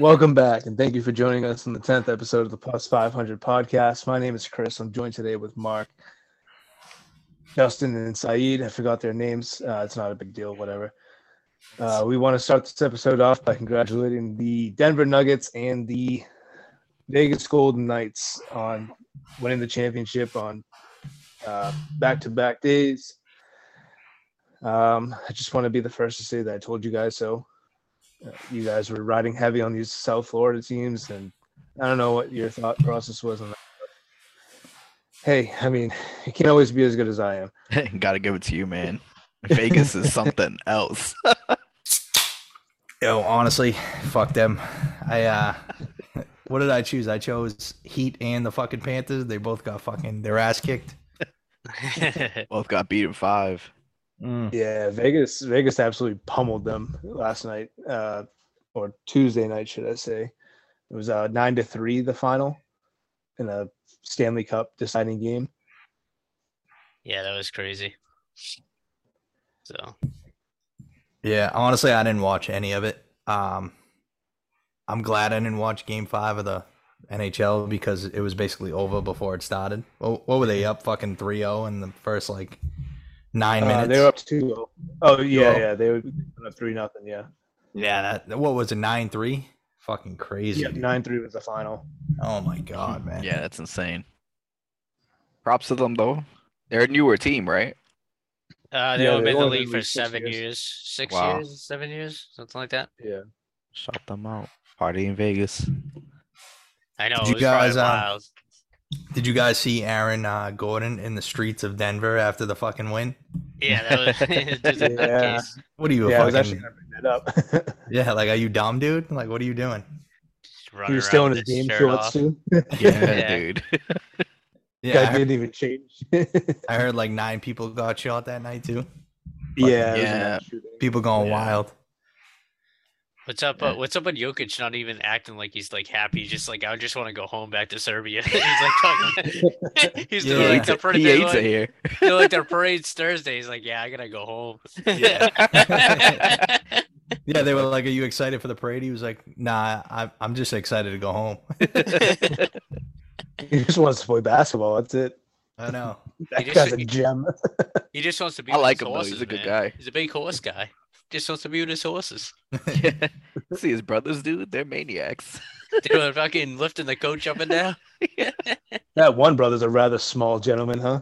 Welcome back, and thank you for joining us on the 10th episode of the Plus 500 podcast. My name is Chris. I'm joined today with Mark, Justin, and Saeed. I forgot their names. Uh, it's not a big deal, whatever. Uh, we want to start this episode off by congratulating the Denver Nuggets and the Vegas Golden Knights on winning the championship on back to back days. Um, I just want to be the first to say that I told you guys so. You guys were riding heavy on these South Florida teams, and I don't know what your thought process was on that. Hey, I mean, you can't always be as good as I am. Gotta give it to you, man. Vegas is something else. Yo, honestly, fuck them. I uh what did I choose? I chose Heat and the fucking Panthers. They both got fucking their ass kicked. Both got beat in five. Mm. Yeah, Vegas, Vegas absolutely pummeled them last night, uh, or Tuesday night, should I say? It was uh, nine to three, the final, in a Stanley Cup deciding game. yeah, that was crazy. So Yeah, honestly, I didn't watch any of it. Um I'm glad I didn't watch game five of the NHL because it was basically over before it started. What, what were they up fucking 3-0 in the first like nine Uh, minutes? they were up to two. Oh yeah, 2-0. yeah, they were up three nothing. Yeah, yeah, that what was it 9-3? Fucking crazy. yeah, nine three was the final. Oh my god, man. Yeah, that's insane. Props to them though. They're a newer team, right? uh, they Yeah, only they been in the league for seven years. years, six Wow. years, seven years, something like that. Yeah, Shout them out. Party in Vegas. I know. Did it you was probably guys, wild. Did you guys see Aaron uh, Gordon in the streets of Denver after the fucking win? Yeah, that was just a Yeah. nutcase. What are you, a yeah, I was fucking actually gonna bring that up. yeah? Like, are you dumb, dude? Like, what are you doing? Just he was still in around his game shirt shorts off. too. Yeah, Yeah. dude. Yeah, I Guy heard, didn't even change. I heard like nine people got shot that night too. yeah, it was a Yeah. People going Yeah. wild. What's up? Uh, what's up with Jokic not even acting like he's like happy? He's just like I just want to go home back to Serbia. he's like talking, he's Yeah. doing like the parade. he hates like, it here. they're like their parade's Thursday. He's like, yeah, I gotta go home. Yeah. Yeah, they were like, "Are you excited for the parade?" He was like, "Nah, I, I'm just excited to go home." He just wants to play basketball. That's it. I know. That just- guy's a gem. he just wants to be. I like his him, though. horses, He's a good man. guy. He's a big horse guy. Just wants to be with his horses. Yeah. See his brothers, dude. They're maniacs. They were fucking lifting the coach up and down. That one brother's a rather small gentleman, huh?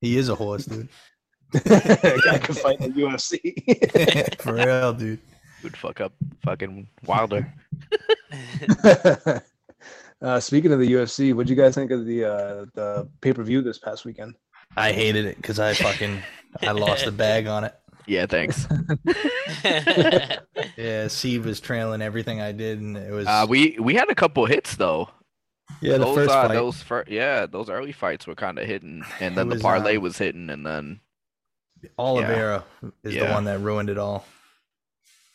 He is a horse, dude. guy could fight in the UFC. for real, dude. Would fuck up fucking Wilder. uh, speaking of the UFC, what do you guys think of the uh, the pay per view this past weekend? I hated it because I fucking I lost the bag on it. Yeah, thanks. Yeah, Steve was trailing everything I did, and it was Uh, we we had a couple hits though. yeah the those, first uh, fight. those fir- yeah, those early fights were kind of hitting, and then It the parlay uh, was hitting, and then Oliveira is the one that ruined it all.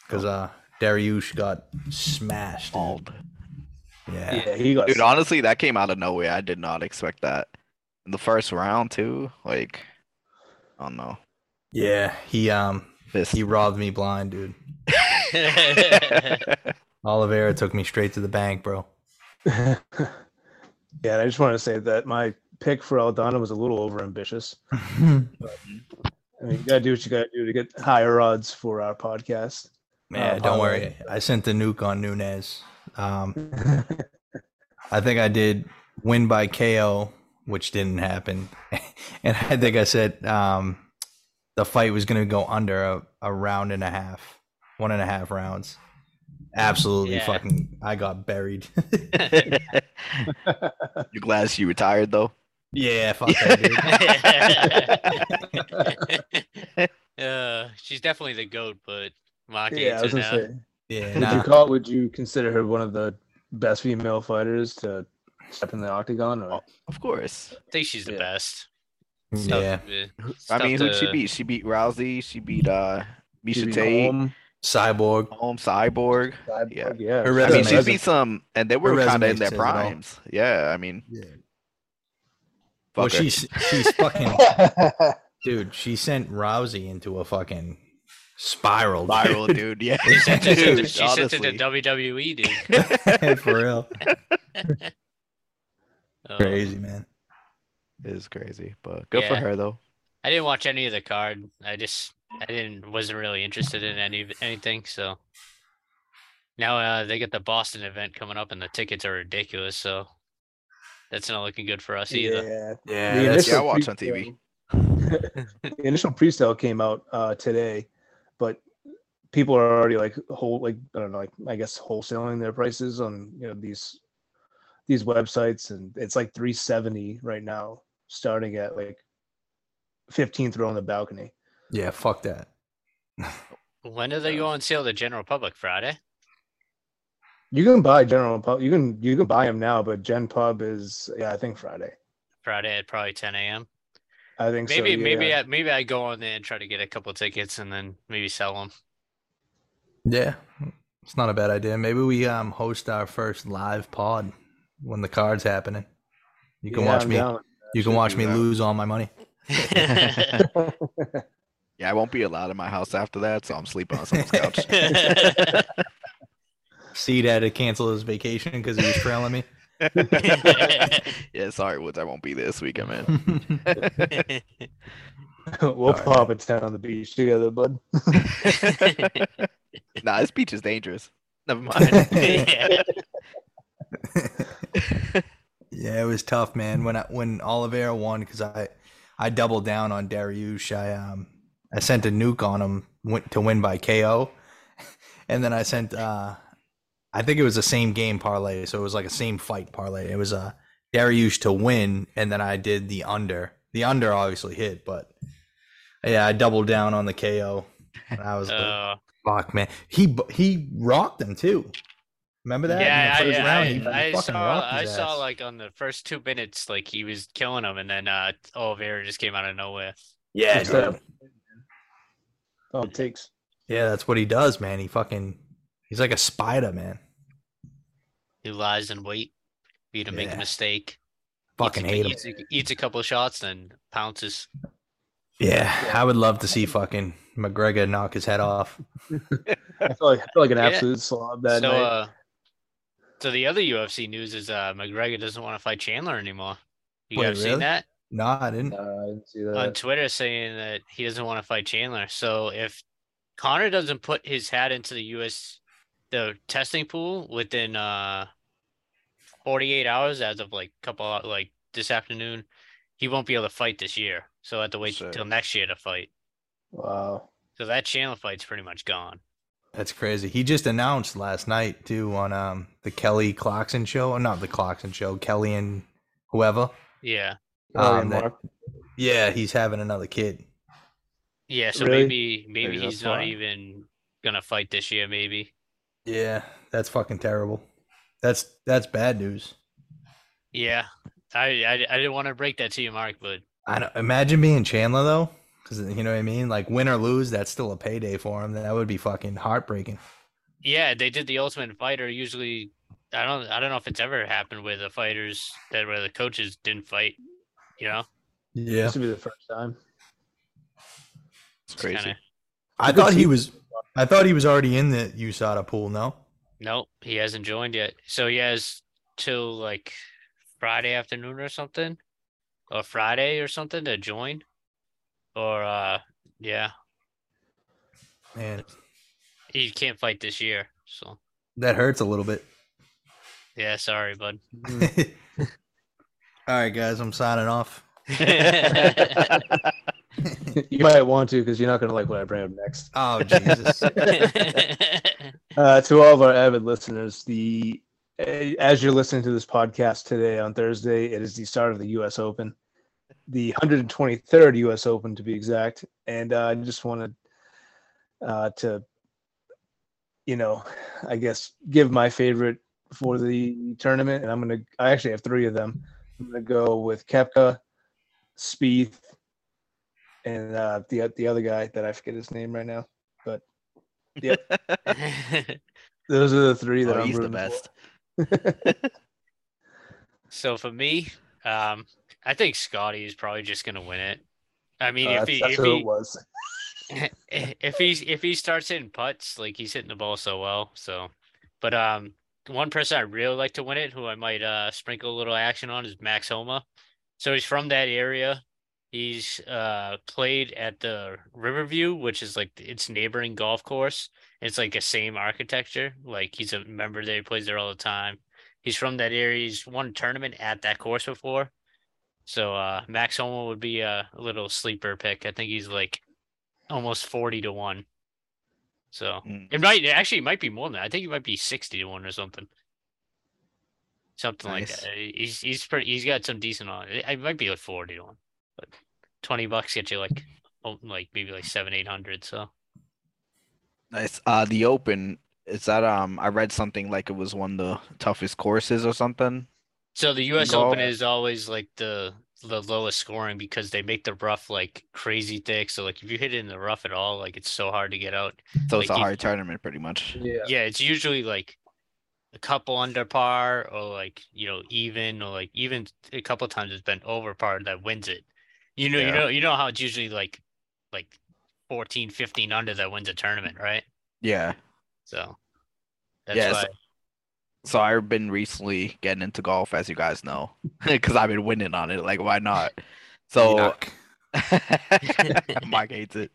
Because uh, Dariush got smashed. dude. Yeah. Yeah, he got. Dude, honestly, that came out of nowhere. I did not expect that. In the first round too, like, I don't know. Yeah, he um This he robbed me blind, dude. Oliveira took me straight to the bank, bro. yeah, and I just wanted to say that my pick for Aldana was a little over ambitious. I mean, you gotta do what you gotta do to get higher odds for our podcast. Man, Uh, don't worry. I sent the nuke on Nunes. Um, I think I did win by KO, which didn't happen, and I think I said um, the fight was going to go under a, a round and a half, one and a half rounds. Absolutely Yeah. fucking, I got buried. you glad she retired though? yeah, fuck that, dude. uh, she's definitely the goat, but Mark yeah, I was gonna now. say. Yeah, Would nah. you call? Would you consider her one of the best female fighters to step in the octagon? Or Of course. I think she's the Yeah. best. Yeah. It's I mean, who'd she beat? She beat Rousey. She beat uh She Miesha beat Tate, Holm, Cyborg. Holm Cyborg. Cyborg, Yeah. yeah. Her I mean, resume- she's beat some, and they were kind of in their says it all. primes. Yeah, I mean, Yeah. fuck Well, her. she's she's fucking dude. She sent Rousey into a fucking Spiraled. Viral, dude. Yeah, She sent it to, Dude, she sent it to. WWE, dude. For real. Oh, Crazy, man. It is crazy, but good for her though. I didn't watch any of the card. I just I didn't wasn't really interested in any anything. So now uh, they get the Boston event coming up, and the tickets are ridiculous. So that's not looking good for us either. Yeah, Yeah. That's- Yeah, I initial watch on TV. the initial pre-sale came out uh, today, but people are already like whole like I don't know like I guess wholesaling their prices on you know these these websites and it's like 370 right now starting at like 15th row on the balcony. yeah, fuck that. When do they go on sale to general public? Friday. You can buy general pub. You can you can buy them now, but Gen Pub is yeah I think Friday. Friday at probably 10 a.m. I think Maybe so, maybe. I, maybe I go on there and try to get a couple tickets and then maybe sell them. Yeah. It's not a bad idea. Maybe we um host our first live pod when the card's happening. You can Yeah, watch I'm me down with you can watch me that. lose all my money. Yeah, I won't be allowed in my house after that, so I'm sleeping on someone's couch. Seed had to cancel his vacation because he was trailing me. yeah, sorry, Woods, I won't be there this weekend, man. we'll Alright, pop a tent on the beach together, bud. nah, this beach is dangerous. Never mind. Yeah. It was tough, man. When I, when Oliveira won, because I I doubled down on Dariush. I um I sent a nuke on him went to win by KO, and then I sent uh I think it was the same game parlay, so it was like a same fight parlay. It was a uh, Dariush to win, and then I did the under. The under obviously hit, but yeah, I doubled down on the KO. And I was like, Uh, fuck, man. He he rocked him too. Remember that? In yeah, I, first I, round, he I, I saw. I his saw like on the first two minutes, like he was killing him, and then uh, Oliveira just came out of nowhere. yeah, Just, uh, Oh, it takes. Yeah, that's what he does, man. He fucking he's like a spider, man. He lies in wait, for you to make Yeah. a mistake. Fucking eats, a- hate him. eats, a, eats a couple shots, then pounces. Yeah, I would love to see fucking McGregor knock his head off. I feel like I feel like an Yeah. absolute slob that so, night. uh, so the other UFC news is uh, McGregor doesn't want to fight Chandler anymore. You Wait, guys seen that No, I didn't. No, I didn't see on. Twitter saying that he doesn't want to fight Chandler. So if Conor doesn't put his hat into the US the testing pool within uh 48 hours as of like couple like this afternoon, he won't be able to fight this year. So I have to wait until next year to fight. Wow. So that Chandler fight's pretty much gone. That's crazy. He just announced last night too on um the Kelly Clarkson show, or not the Clarkson show, Kelly and whoever. Yeah. Um, that- Yeah, he's having another kid. Yeah, so Really? maybe maybe Maybe he's not why. even gonna fight this year, maybe. Yeah, that's fucking terrible. That's that's bad news. Yeah. I I, I didn't want to break that to you, Mark, but I don't imagine being Chandler though, because you know what I mean. Like win or lose, that's still a payday for him. That would be fucking heartbreaking. Yeah, they did the Ultimate Fighter. Usually, I don't, I don't know if it's ever happened where the fighters that where the coaches didn't fight. You know, Yeah, This would be the first time. It's crazy. kinda- I thought he was. I thought he was already in the USADA pool. No. nope, he hasn't joined yet. So he has till like Friday afternoon or something, or Friday or something to join, or uh, yeah, Man, he can't fight this year. So that hurts a little bit. yeah, sorry, bud. All right, guys, I'm signing off. you might want to because you're not going to like what I bring up next. Oh Jesus! Uh, to all of our avid listeners, the uh, as you're listening to this podcast today on Thursday, it is the start of the U.S. Open, the 123rd U.S. Open to be exact. And uh, I just wanted uh, to, you know, I guess give my favorite for the tournament, and I'm gonna. I actually have three of them. I'm gonna go with Koepka, Spieth, and uh, the the other guy that I forget his name right now. But yeah, those are the three that Oh, I'm he's the rooting for. best. so for me, um, I think Scotty is probably just gonna win it. I mean, Uh, if he if he was. if he's if he starts hitting putts, like he's hitting the ball so well. So, but um, one person I really like to win it, who I might uh sprinkle a little action on, is Max Homa. So he's from that area. He's uh played at the Riviera, which is like its neighboring golf course. It's like the same architecture. Like he's a member there. He plays there all the time. He's from that area. He's won a tournament at that course before. So uh Max Homa would be a, little sleeper pick. I think he's like almost 40 to 1. So Mm. it might actually it might be more than that. I think it might be 60 to 1 or something. Something Nice. like that. He's he's pretty he's got some decent on it. It might be like 40 to 1. But 20 bucks get you like oh, like maybe like 7 800 so Nice. Uh, the Open is that um? I read something like it was one of the toughest courses or something. So the US Golf. Open is always like the the lowest scoring because they make the rough like crazy thick. So like if you hit it in the rough at all, like it's so hard to get out. So it's Like a you- hard tournament, pretty much. Yeah. Yeah, it's usually like a couple under par or like you know even or like even a couple times it's been over par that wins it. You know, you know, you know how it's usually like like 14, 15 under that wins a tournament, right? Yeah. So that's Yeah, why. so- So I've been recently getting into golf, as you guys know, because I've been winning on it. Like, why not? So Mike hates it.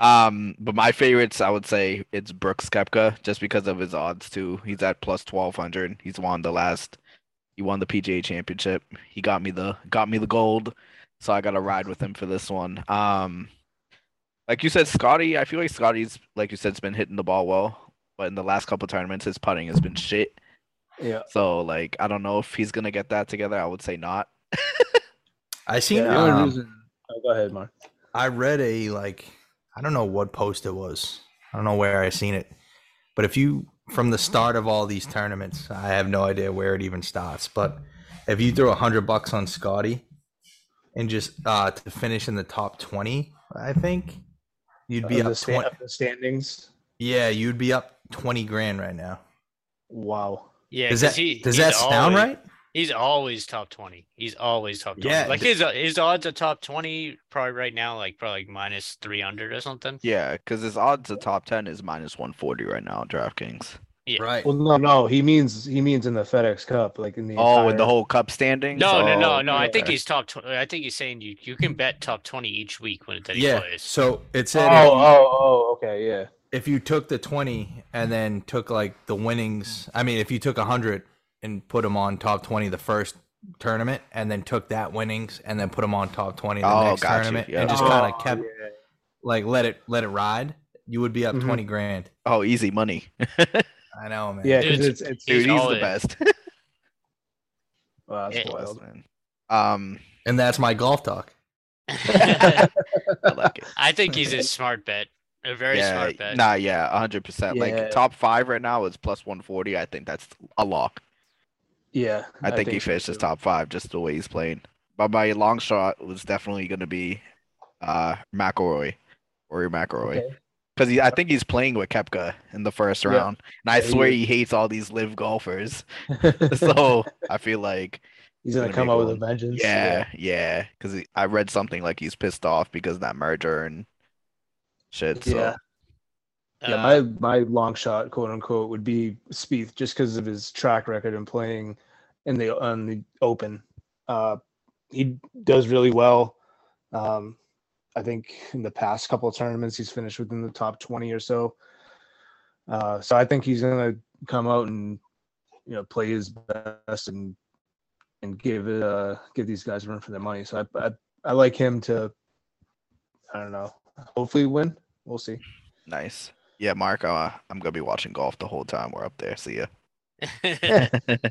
Um, but my favorites, I would say, it's Brooks Koepka, just because of his odds too. He's at plus twelve hundred. He's won the last. He won the PGA Championship. He got me the got me the gold, so I got to ride with him for this one. Um, like you said, Scotty. I feel like Scotty's like you said, has been hitting the ball well, but in the last couple tournaments, his putting has been shit. Yeah. So like, I don't know if he's gonna get that together. I would say not. I seen. Yeah, the only um, reason. Oh, go ahead, Mark. I read a like I don't know what post it was. I don't know where I seen it. But if you from the start of all these tournaments, I have no idea where it even starts. But if you throw a hundred bucks on Scotty and just uh to finish in the top twenty, I think you'd be Of the, up sta- twenty. of the standings. Yeah, you'd be up twenty grand right now. Wow. Yeah, Does 'cause that he, does he's that sound always- right? He's always top twenty. He's always top twenty. Yeah, like his his odds are top twenty. Probably right now, like probably like minus three hundred or something. Yeah, because his odds of top ten is minus one forty right now DraftKings. Yeah. Right. Well, no, no. He means he means in the FedEx Cup, like in the. Oh, in the whole cup standings. No, no, Oh, no, no. I think he's top. Tw- I think he's saying you you can bet top twenty each week when that he Yeah. plays. So it Oh, oh, oh, okay, yeah. If you took the twenty and then took like the winnings, I mean, if you took a hundred and put them on top twenty the first tournament, and then took that winnings and then put them on top twenty the Oh, next got tournament, yeah. and just Oh, kind of kept yeah. like let it let it ride, you would be up Mhm. twenty grand. Oh, easy money. I know, man. Yeah, Dude, because it's it's. Dude, He's he's, always- the best. Wow, that's Yeah. wild. Man. Um, And that's my golf talk. I like it. I think he's a smart bet. A very yeah, smart bet. nah, yeah, hundred percent. Yeah. Like top five right now is plus one forty. I think that's a lock. Yeah, I, think, he so, finishes too. top five just the way he's playing. But my long shot was definitely going to be uh McIlroy, Rory McIlroy, Okay. because I think he's playing with Koepka in the first Yeah. round, and I Yeah, he swear is. he hates all these live golfers. so I feel like He's gonna gonna come out with a vengeance. yeah, yeah, because I read something like he's pissed off because of that merger and shit. So Yeah. Yeah, Uh, my my long shot, quote unquote, would be Spieth just because of his track record and playing in the on the Open. Uh, he does really well. Um, I think in the past couple of tournaments, he's finished within the top twenty or so. Uh, so I think he's gonna come out and you know play his best and and give it uh give these guys a run for their money. So I I, I like him to I don't know hopefully win. We'll see. nice. Yeah, Mark, uh, I'm gonna be watching golf the whole time we're up there. See ya.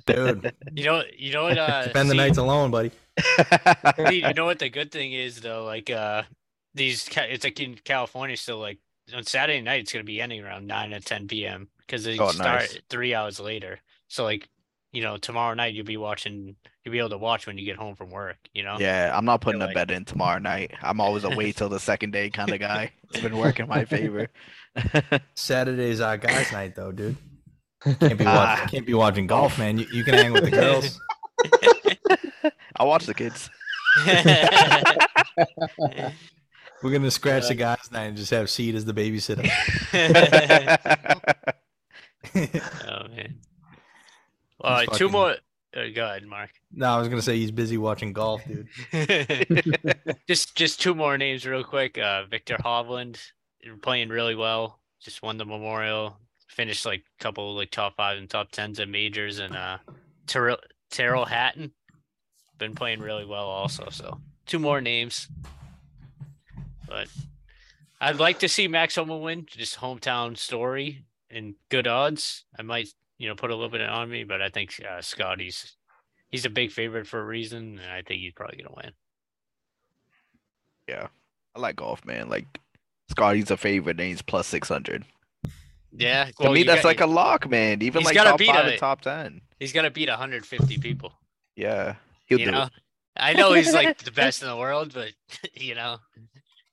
Dude, you know, you know what? Uh, spend the see- nights alone, buddy. You know what the good thing is though, like uh these it's like in California so like on Saturday night it's gonna be ending around nine or ten PM because they Oh, start nice. three hours later. So like, you know, tomorrow night you'll be watching you'll be able to watch when you get home from work, you know? Yeah, I'm not putting a like- bet in tomorrow night. I'm always a wait till the second day kind of guy. It's been working my favor. Saturday's our guys' night, though, dude. Can't be Ah. watching, can't be watching golf, man. You, you can hang with the girls. I'll watch the kids. We're gonna scratch the guys night and just have Seed as the babysitter. oh man. All right, two more. Uh, go ahead, Mark. no, I was gonna say he's busy watching golf, dude. just just two more names real quick. Uh, Viktor Hovland playing really well. Just won the Memorial. Finished like a couple like top five and top tens at majors, and uh, Tyrrell Tyrrell Hatton been playing really well also. So two more names, but I'd like to see Max Homa win. Just hometown story and good odds. I might you know put a little bit on me, but I think uh, Scotty's he's a big favorite for a reason, and I think he's probably gonna win. yeah, I like golf, man. Like Scotty's a favorite, and he's plus six hundred. Yeah, To well, me, you that's got- like a lock, man. Even He's like top beat five a- and top ten. He's gonna beat 150 people. Yeah, he'll you do know, it. I know he's like the best in the world, but you know,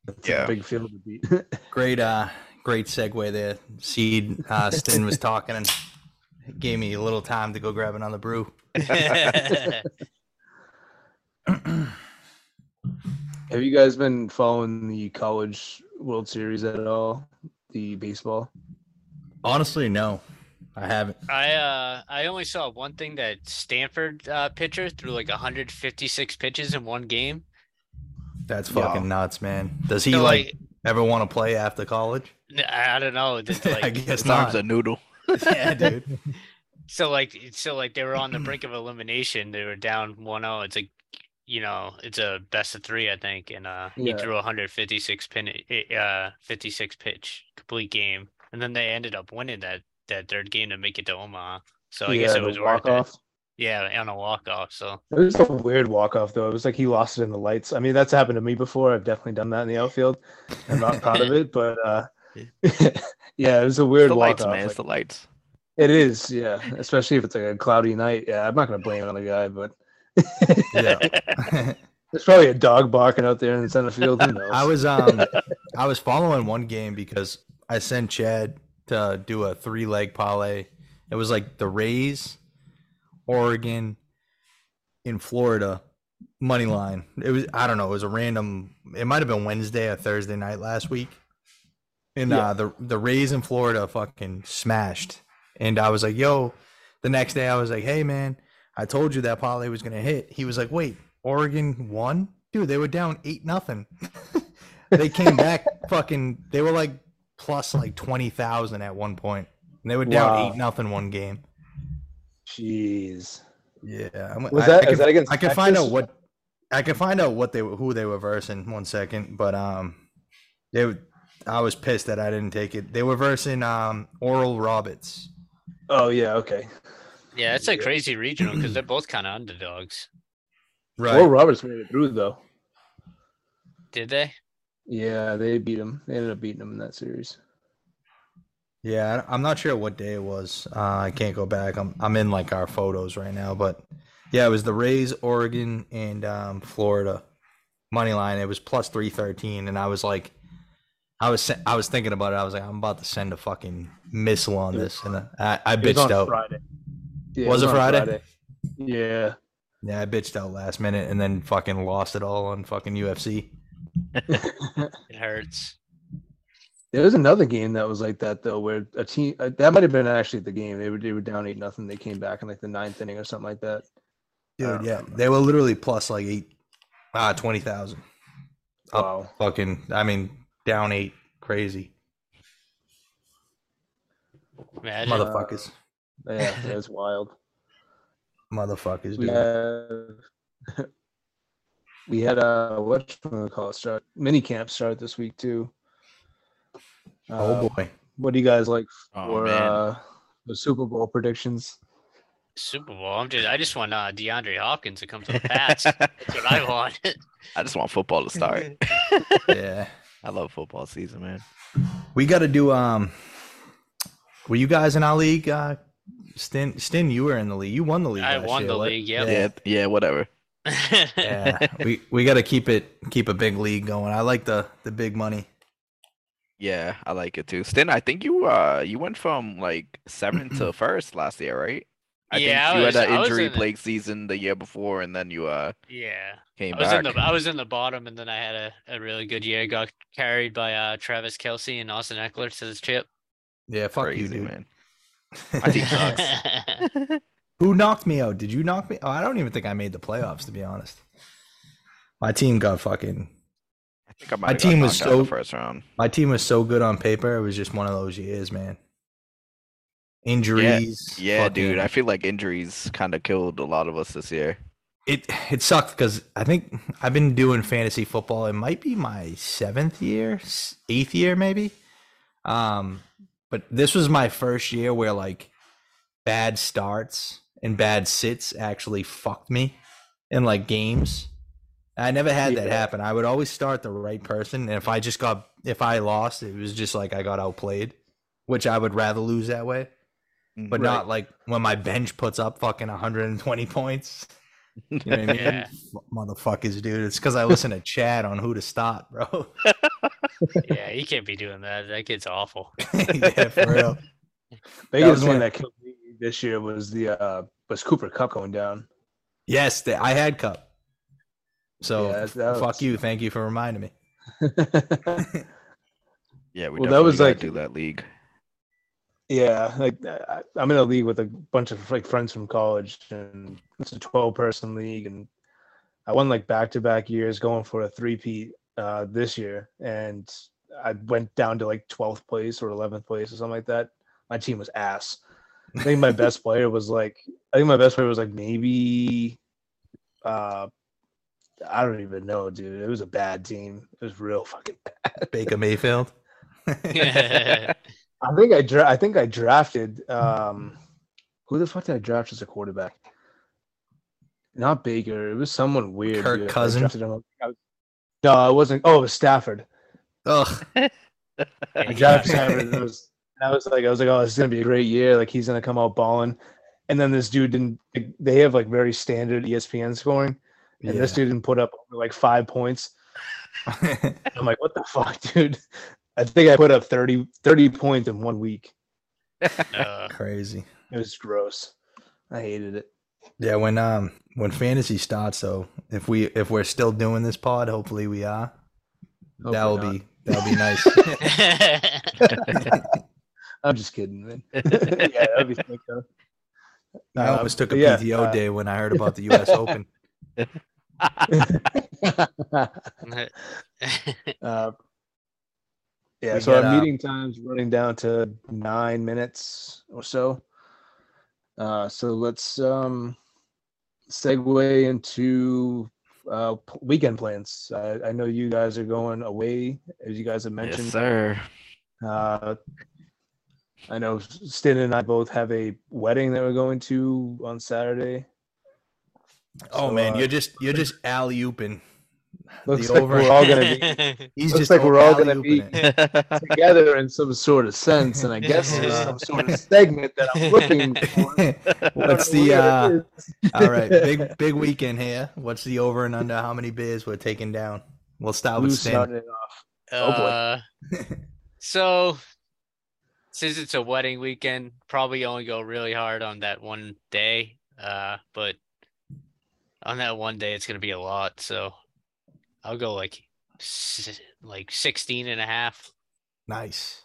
That's Yeah. a big field to beat. Great, uh, great segue there. Seed uh, Stin was talking and gave me a little time to go grab another brew. Have you guys been following the college World Series at all? The baseball? Honestly, no, I haven't. I uh I only saw one thing that Stanford uh, pitcher threw like 156 pitches in one game. That's Yeah. fucking nuts, man. Does he So, like ever want to play after college? I I don't know. just, I guess Time's not. a noodle. yeah, dude. so like so like they were on the brink of elimination. They were down 1-0. It's like you know, it's a best of three, I think, and uh he Yeah. threw 156 pin uh 56 pitch complete game, and then they ended up winning that that third game to make it to Omaha. So I guess it was worth it. walk-off. Yeah, on a walk off. So It was a weird walk off though. It was like he lost it in the lights. I mean, that's happened to me before. I've definitely done that in the outfield. I'm not proud of it, but uh, yeah, it was a It's weird the lights, off. man. It's the lights. It is, yeah. Especially if it's like a cloudy night. Yeah, I'm not gonna blame it on the guy, but Yeah. there's probably a dog barking out there in the center field. Who knows? I was um I was following one game because I sent Chad to do a three leg parlay. It was like the Rays, Oregon, in Florida, money line. It was I don't know, it was a random it might have been Wednesday or Thursday night last week. And Yeah. uh the the Rays in Florida fucking smashed. And I was like, yo, the next day I was like, hey man, I told you that parlay was gonna hit. He was like, wait, Oregon won? Dude, they were down eight nothing. they came back fucking they were like plus like twenty thousand at one point. And they were down Wow. eight nothing one game. Jeez. Yeah. I'm, Was I, that I can, that against? I can find out what I can find out what they were who they were versing one second, but um they were- I was pissed that I didn't take it. They were versing um Oral Roberts. Oh yeah, okay. yeah, it's a crazy regional because they're both kind of underdogs. Right. Well, Roberts made it through though. Did they? Yeah, they beat him. They ended up beating him in that series. Yeah, I- I'm not sure what day it was. Uh, I can't go back. I'm I'm in like our photos right now, but yeah, it was the Rays, Oregon, and um, Florida money line. It was plus three thirteen, and I was like, I was I was thinking about it. I was like, I'm about to send a fucking missile on this, and I, I It was bitched on out. Friday. Yeah, Was it on Friday? Yeah. Yeah, I bitched out last minute, and then fucking lost it all on fucking UFC. It hurts. There was another game that was like that though, where a team uh, that might have been actually the game. They were they were down eight nothing. They came back in like the ninth inning or something like that. Dude, yeah, remember. they were literally plus like eight, ah, twenty thousand. Up. Wow. Fucking, I mean, down eight, crazy Imagine. motherfuckers. Yeah, that's wild. Motherfuckers, We dude. had we had uh what call it start mini camp start this week too. oh Uh, boy. What do you guys like Oh, for man. uh the Super Bowl predictions? Super Bowl. I'm just. I just want uh, DeAndre Hopkins to come to the Pats. That's what I want. I just want football to start. Yeah. I love football season, man. We got to do, um, were you guys in our league? Uh, Stin, Stin, you were in the league. You won the league. I won year, the what? league, yep. Yeah, yeah, whatever. Yeah. we, we got to keep it, keep a big league going. I like the, the big money. Yeah, I like it too. Stin, I think you uh you went from like seventh to first last year, right? I Yeah, I think you was- had that I was injury in the- plague season the year before, and then you uh Yeah. came I was back. in the I was in the bottom, and then I had a, a really good year. Got carried by uh Travis Kelce and Austin Ekeler to the chip. Yeah, fuck Crazy you, dude. man. My team sucks. Who knocked me out? Did you knock me? Oh, I don't even think I made the playoffs to be honest. My team got fucking. I think I might My have team was knocked out in the so- first round. My team was so good on paper. It was just one of those years, man. Injuries. Yeah, dude. I feel like injuries kind of killed a lot of us this year. it it sucked because I think I've been doing fantasy football. It might be my seventh year, eighth year, maybe. Um, but this was my first year where like bad starts and bad sits actually fucked me in like games. I never had that happen. I would always start the right person, and if I just got if I lost, it was just like I got outplayed, which I would rather lose that way. But Right. not like when my bench puts up fucking 120 points. You know what I mean? Yeah. Motherfuckers, dude. It's because I listen to Chad on who to stop, bro. yeah, he can't be doing that. That kid's awful. yeah, for real. Biggest one that killed me this year was the uh was Cooper Kupp going down. Yes, the, I had Kupp. So Yeah, that fuck was- you. Thank you for reminding me. Yeah, we Well, that was definitely gotta like- do that league. Yeah, like I, I'm in a league with a bunch of like friends from college, and it's a 12 person league, and I won like back to back years going for a three peat uh, this year, and I went down to like 12th place or 11th place or something like that. My team was ass. I think my best player was like I think my best player was like maybe uh I don't even know, dude. It was a bad team. It was real fucking bad. Baker Mayfield. yeah, I think I dra- I think I drafted um who the fuck did I draft as a quarterback? Not Baker. It was someone weird. Kirk dude. I him- I was- No, it wasn't. Oh, it was Stafford. Ugh. I drafted Stafford. And I was, and I was like, I was like, oh, this is gonna be a great year. Like he's gonna come out balling. And then this dude didn't. They have like very standard ESPN scoring, and this dude didn't put up like five points. I'm like, what the fuck, dude? I think I put up 30, 30 points in one week. uh, Crazy. It was gross. I hated it. Yeah, when um when fantasy starts though, if we if we're still doing this pod, hopefully we are. that will Hopefully be that'll be nice. I'm just kidding, man. yeah, that'd be sick, though. I Um, almost took a but yeah, PTO uh, day when I heard about the US Open. uh, yeah, We so got, our uh, meeting time's running down to nine minutes or so. Uh, so let's um, segue into uh, p- weekend plans. I, I know you guys are going away, as you guys have yes, mentioned. sir. Uh, I know Stin and I both have a wedding that we're going to on Saturday. Oh So, man, uh, you're just you're just alley ooping. Looks the like over- we're all gonna be He's looks just like we're all gonna be- it. together in some sort of sense, and I guess there's some sort of segment that I'm looking for. What's the don't uh know what it is. all right, big big weekend here. What's the over and under how many beers we're taking down? We'll start with Who's Stan. off? Oh, boy. Uh, so since it's a wedding weekend, probably only go really hard on that one day. Uh, but on that one day, it's gonna be a lot. So I'll go like like 16 and a half. Nice.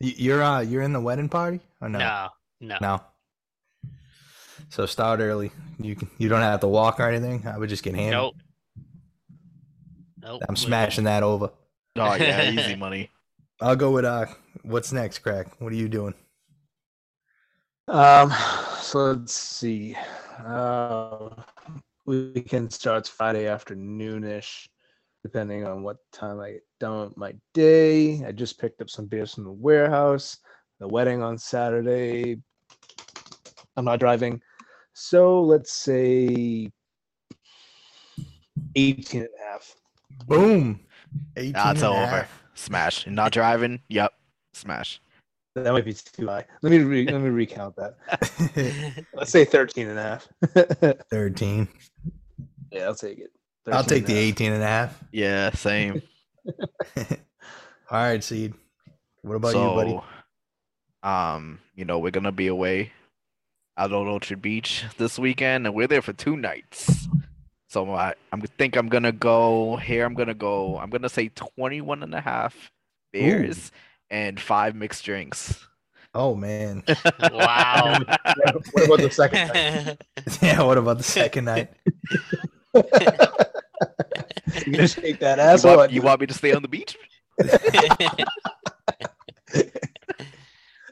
You're uh you're in the wedding party or no? No, no. No. So start early. You can, you don't have to walk or anything. I would just get hammered. Nope. Nope. I'm smashing that over. oh yeah, easy money. I'll go with uh what's next, crack? What are you doing? Um, so let's see. Uh, weekend starts Friday afternoonish, depending on what time I get done with my day. I just picked up some beers from the warehouse. The wedding on Saturday. I'm not driving. So let's say 18 and a half. Boom. 18 That's and a over. half. Smash. Not driving? Yep. Smash. That might be too high. Let me re- let me recount that. Let's say 13 and a half. 13. yeah, I'll take it. I'll take the a half. 18 and a half. Yeah, same. All right, Seed. What about you, buddy? um, you know, we're gonna be away out on Orchard Beach this weekend, and we're there for two nights. So I I'm think I'm gonna go here. I'm gonna go. I'm gonna say 21 and a half beers and five mixed drinks. Oh man. Wow. what about the second night? yeah. What about the second night? You gonna shake that You ass? or want, what? you want me to stay on the beach?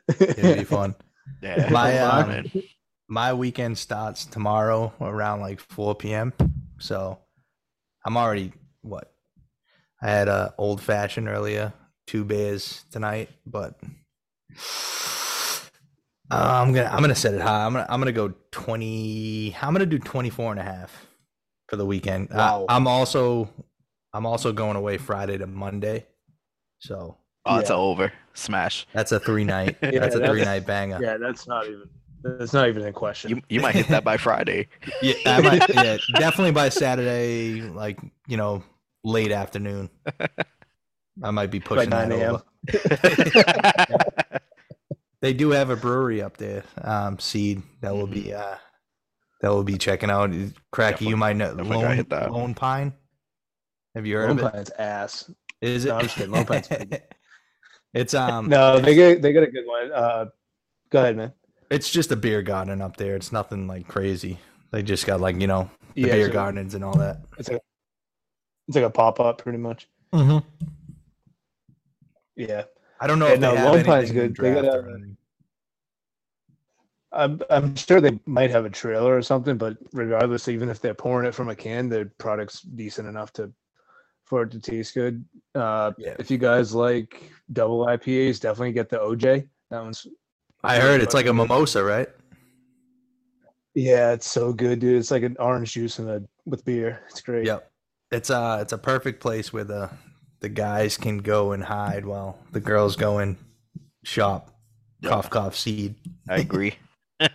It'd be fun. Yeah. My, come on, uh, man. My weekend starts tomorrow around like 4 p.m. So I'm already what? I had uh, a old fashioned earlier, two beers tonight, but uh, I'm gonna I'm gonna set it high. I'm gonna I'm gonna go 20. I'm gonna do 24 and a half for the weekend. Uh, Wow. I'm also I'm also going away Friday to Monday, so Oh, it's Yeah. over. Smash. that's a three night. Yeah, that's a that's- three night banger. Yeah, that's not even. That's not even in question. You you might hit that by Friday. Yeah, I might, yeah, definitely by Saturday, like you know, late afternoon. I might be pushing By 9 that a.m.. over. They do have a brewery up there, um, Seed. That will be uh, that will be checking out. Cracky, you might know Lone, hit that. Lone Pine. Have you heard Lone of it? Lone Pine's ass. Is it? No, I'm just kidding. Lone Pine's pretty it's um, No, they get they got a good one. Uh, go ahead, man. it's just a beer garden up there. It's nothing like crazy. They just got like you know the Yeah, beer so gardens and all that. It's like it's like a pop up, pretty much. Mm-hmm. Yeah, I don't know Yeah, if no, Lone Pine's good. They got a-. I'm I'm sure they might have a trailer or something, but regardless, even if they're pouring it from a can, their product's decent enough to for it to taste good. Uh, Yeah. if you guys like double IPAs, definitely get the OJ. That one's I heard it's like a mimosa, right? yeah, it's so good, dude. It's like an orange juice in a with beer. It's great. Yep. It's uh it's a perfect place with the the guys can go and hide while the girls go and shop. Yep. Cough cough seed. I agree.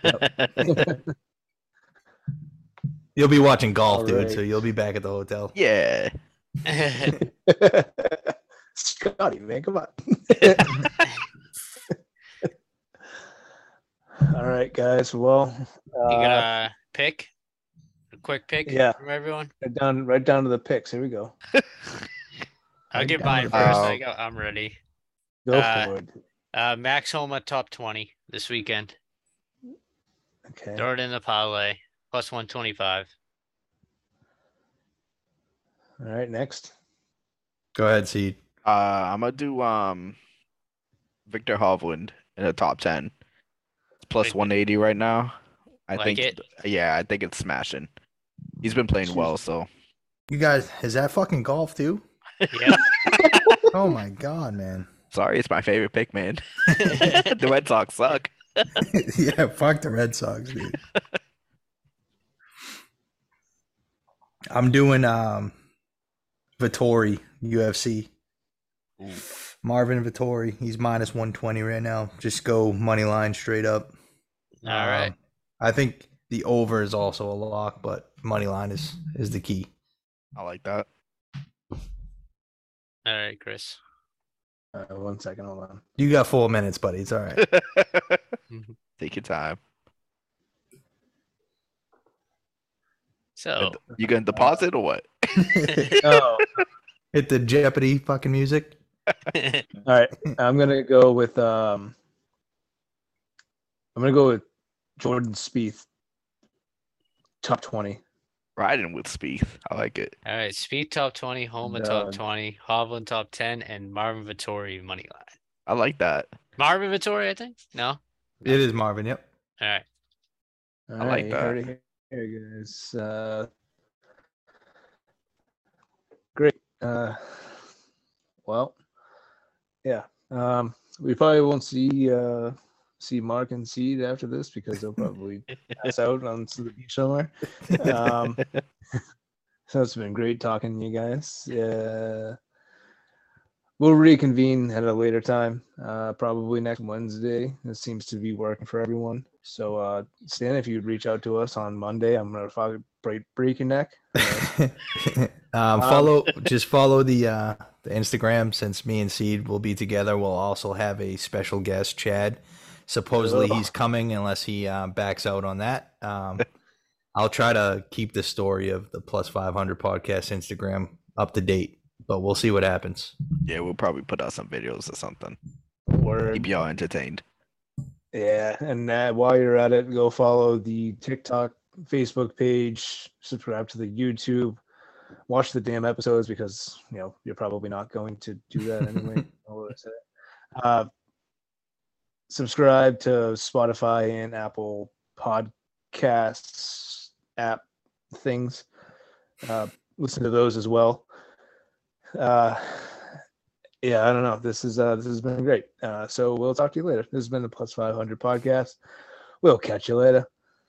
You'll be watching golf, dude, Alright. so you'll be back at the hotel. yeah. Scotty, man, come on. All right, guys. Well, You uh, got a pick? A quick pick Yeah. from everyone? right down right down to the picks. Here we go. I'll Right get down mine first. I got, I'm ready. Go Uh, for it. Uh, Max Homa top 20 this weekend. Okay. Throw it in the parlay. Plus 125. All right. Next. Go ahead, seed. Uh, I'm gonna do um Viktor Hovland in the top ten. It's plus Like- 180 right now. I Like think it? yeah, I think it's smashing. He's been playing well, so You guys, is that fucking golf too? Yeah. Oh my god, man. sorry, it's my favorite pick, man. the Red Sox suck. yeah, fuck the Red Sox, dude. I'm doing um Vettori UFC. Ooh. Marvin Vettori, he's minus 120 right now. Just go money line straight up. All right. Um, I think the over is also a lock, but money line is is the key. I like that. All right, Chris. Uh, one second. Hold on. You got four minutes, buddy. It's all right. Take your time. So, You gonna deposit or what? Oh, Hit the Jeopardy fucking music. all right. I'm gonna go with um. I'm gonna go with Jordan Spieth. Top twenty. Riding with Spieth. I like it. all right. Spieth top 20, Homa top 20, Hovland top 10, and Marvin Vettori money line. I like that. Marvin Vettori, I think? No? It is Marvin. Yep. All right. All I like right, you that. heard here, here, guys. Uh, great. Uh, well, yeah. Um, we probably won't see uh, see Mark and Seed after this because they'll probably pass out on the beach somewhere. Um, so it's been great talking to you guys. Uh, we'll reconvene at a later time, uh, probably next Wednesday. This seems to be working for everyone. So, uh, Stan, if you'd reach out to us on Monday, I'm gonna fucking break, break your neck. Uh, um, follow just follow the uh the Instagram since me and Seed will be together. We'll also have a special guest, Chad. Supposedly he's coming unless he uh, backs out on that. Um, I'll try to keep the story of the Plus 500 podcast Instagram up to date, but we'll see what happens. Yeah, we'll probably put out some videos or something. Word. Keep y'all entertained. Yeah, and uh, while you're at it, go follow the TikTok, Facebook page, subscribe to the YouTube, watch the damn episodes because you know you're probably not going to do that anyway. All of that. Uh, subscribe to Spotify and Apple Podcasts app things. Uh, listen to those as well. Uh, yeah, I don't know. This is uh, this has been great. Uh, so we'll talk to you later. This has been the Plus Five Hundred podcast. We'll catch you later.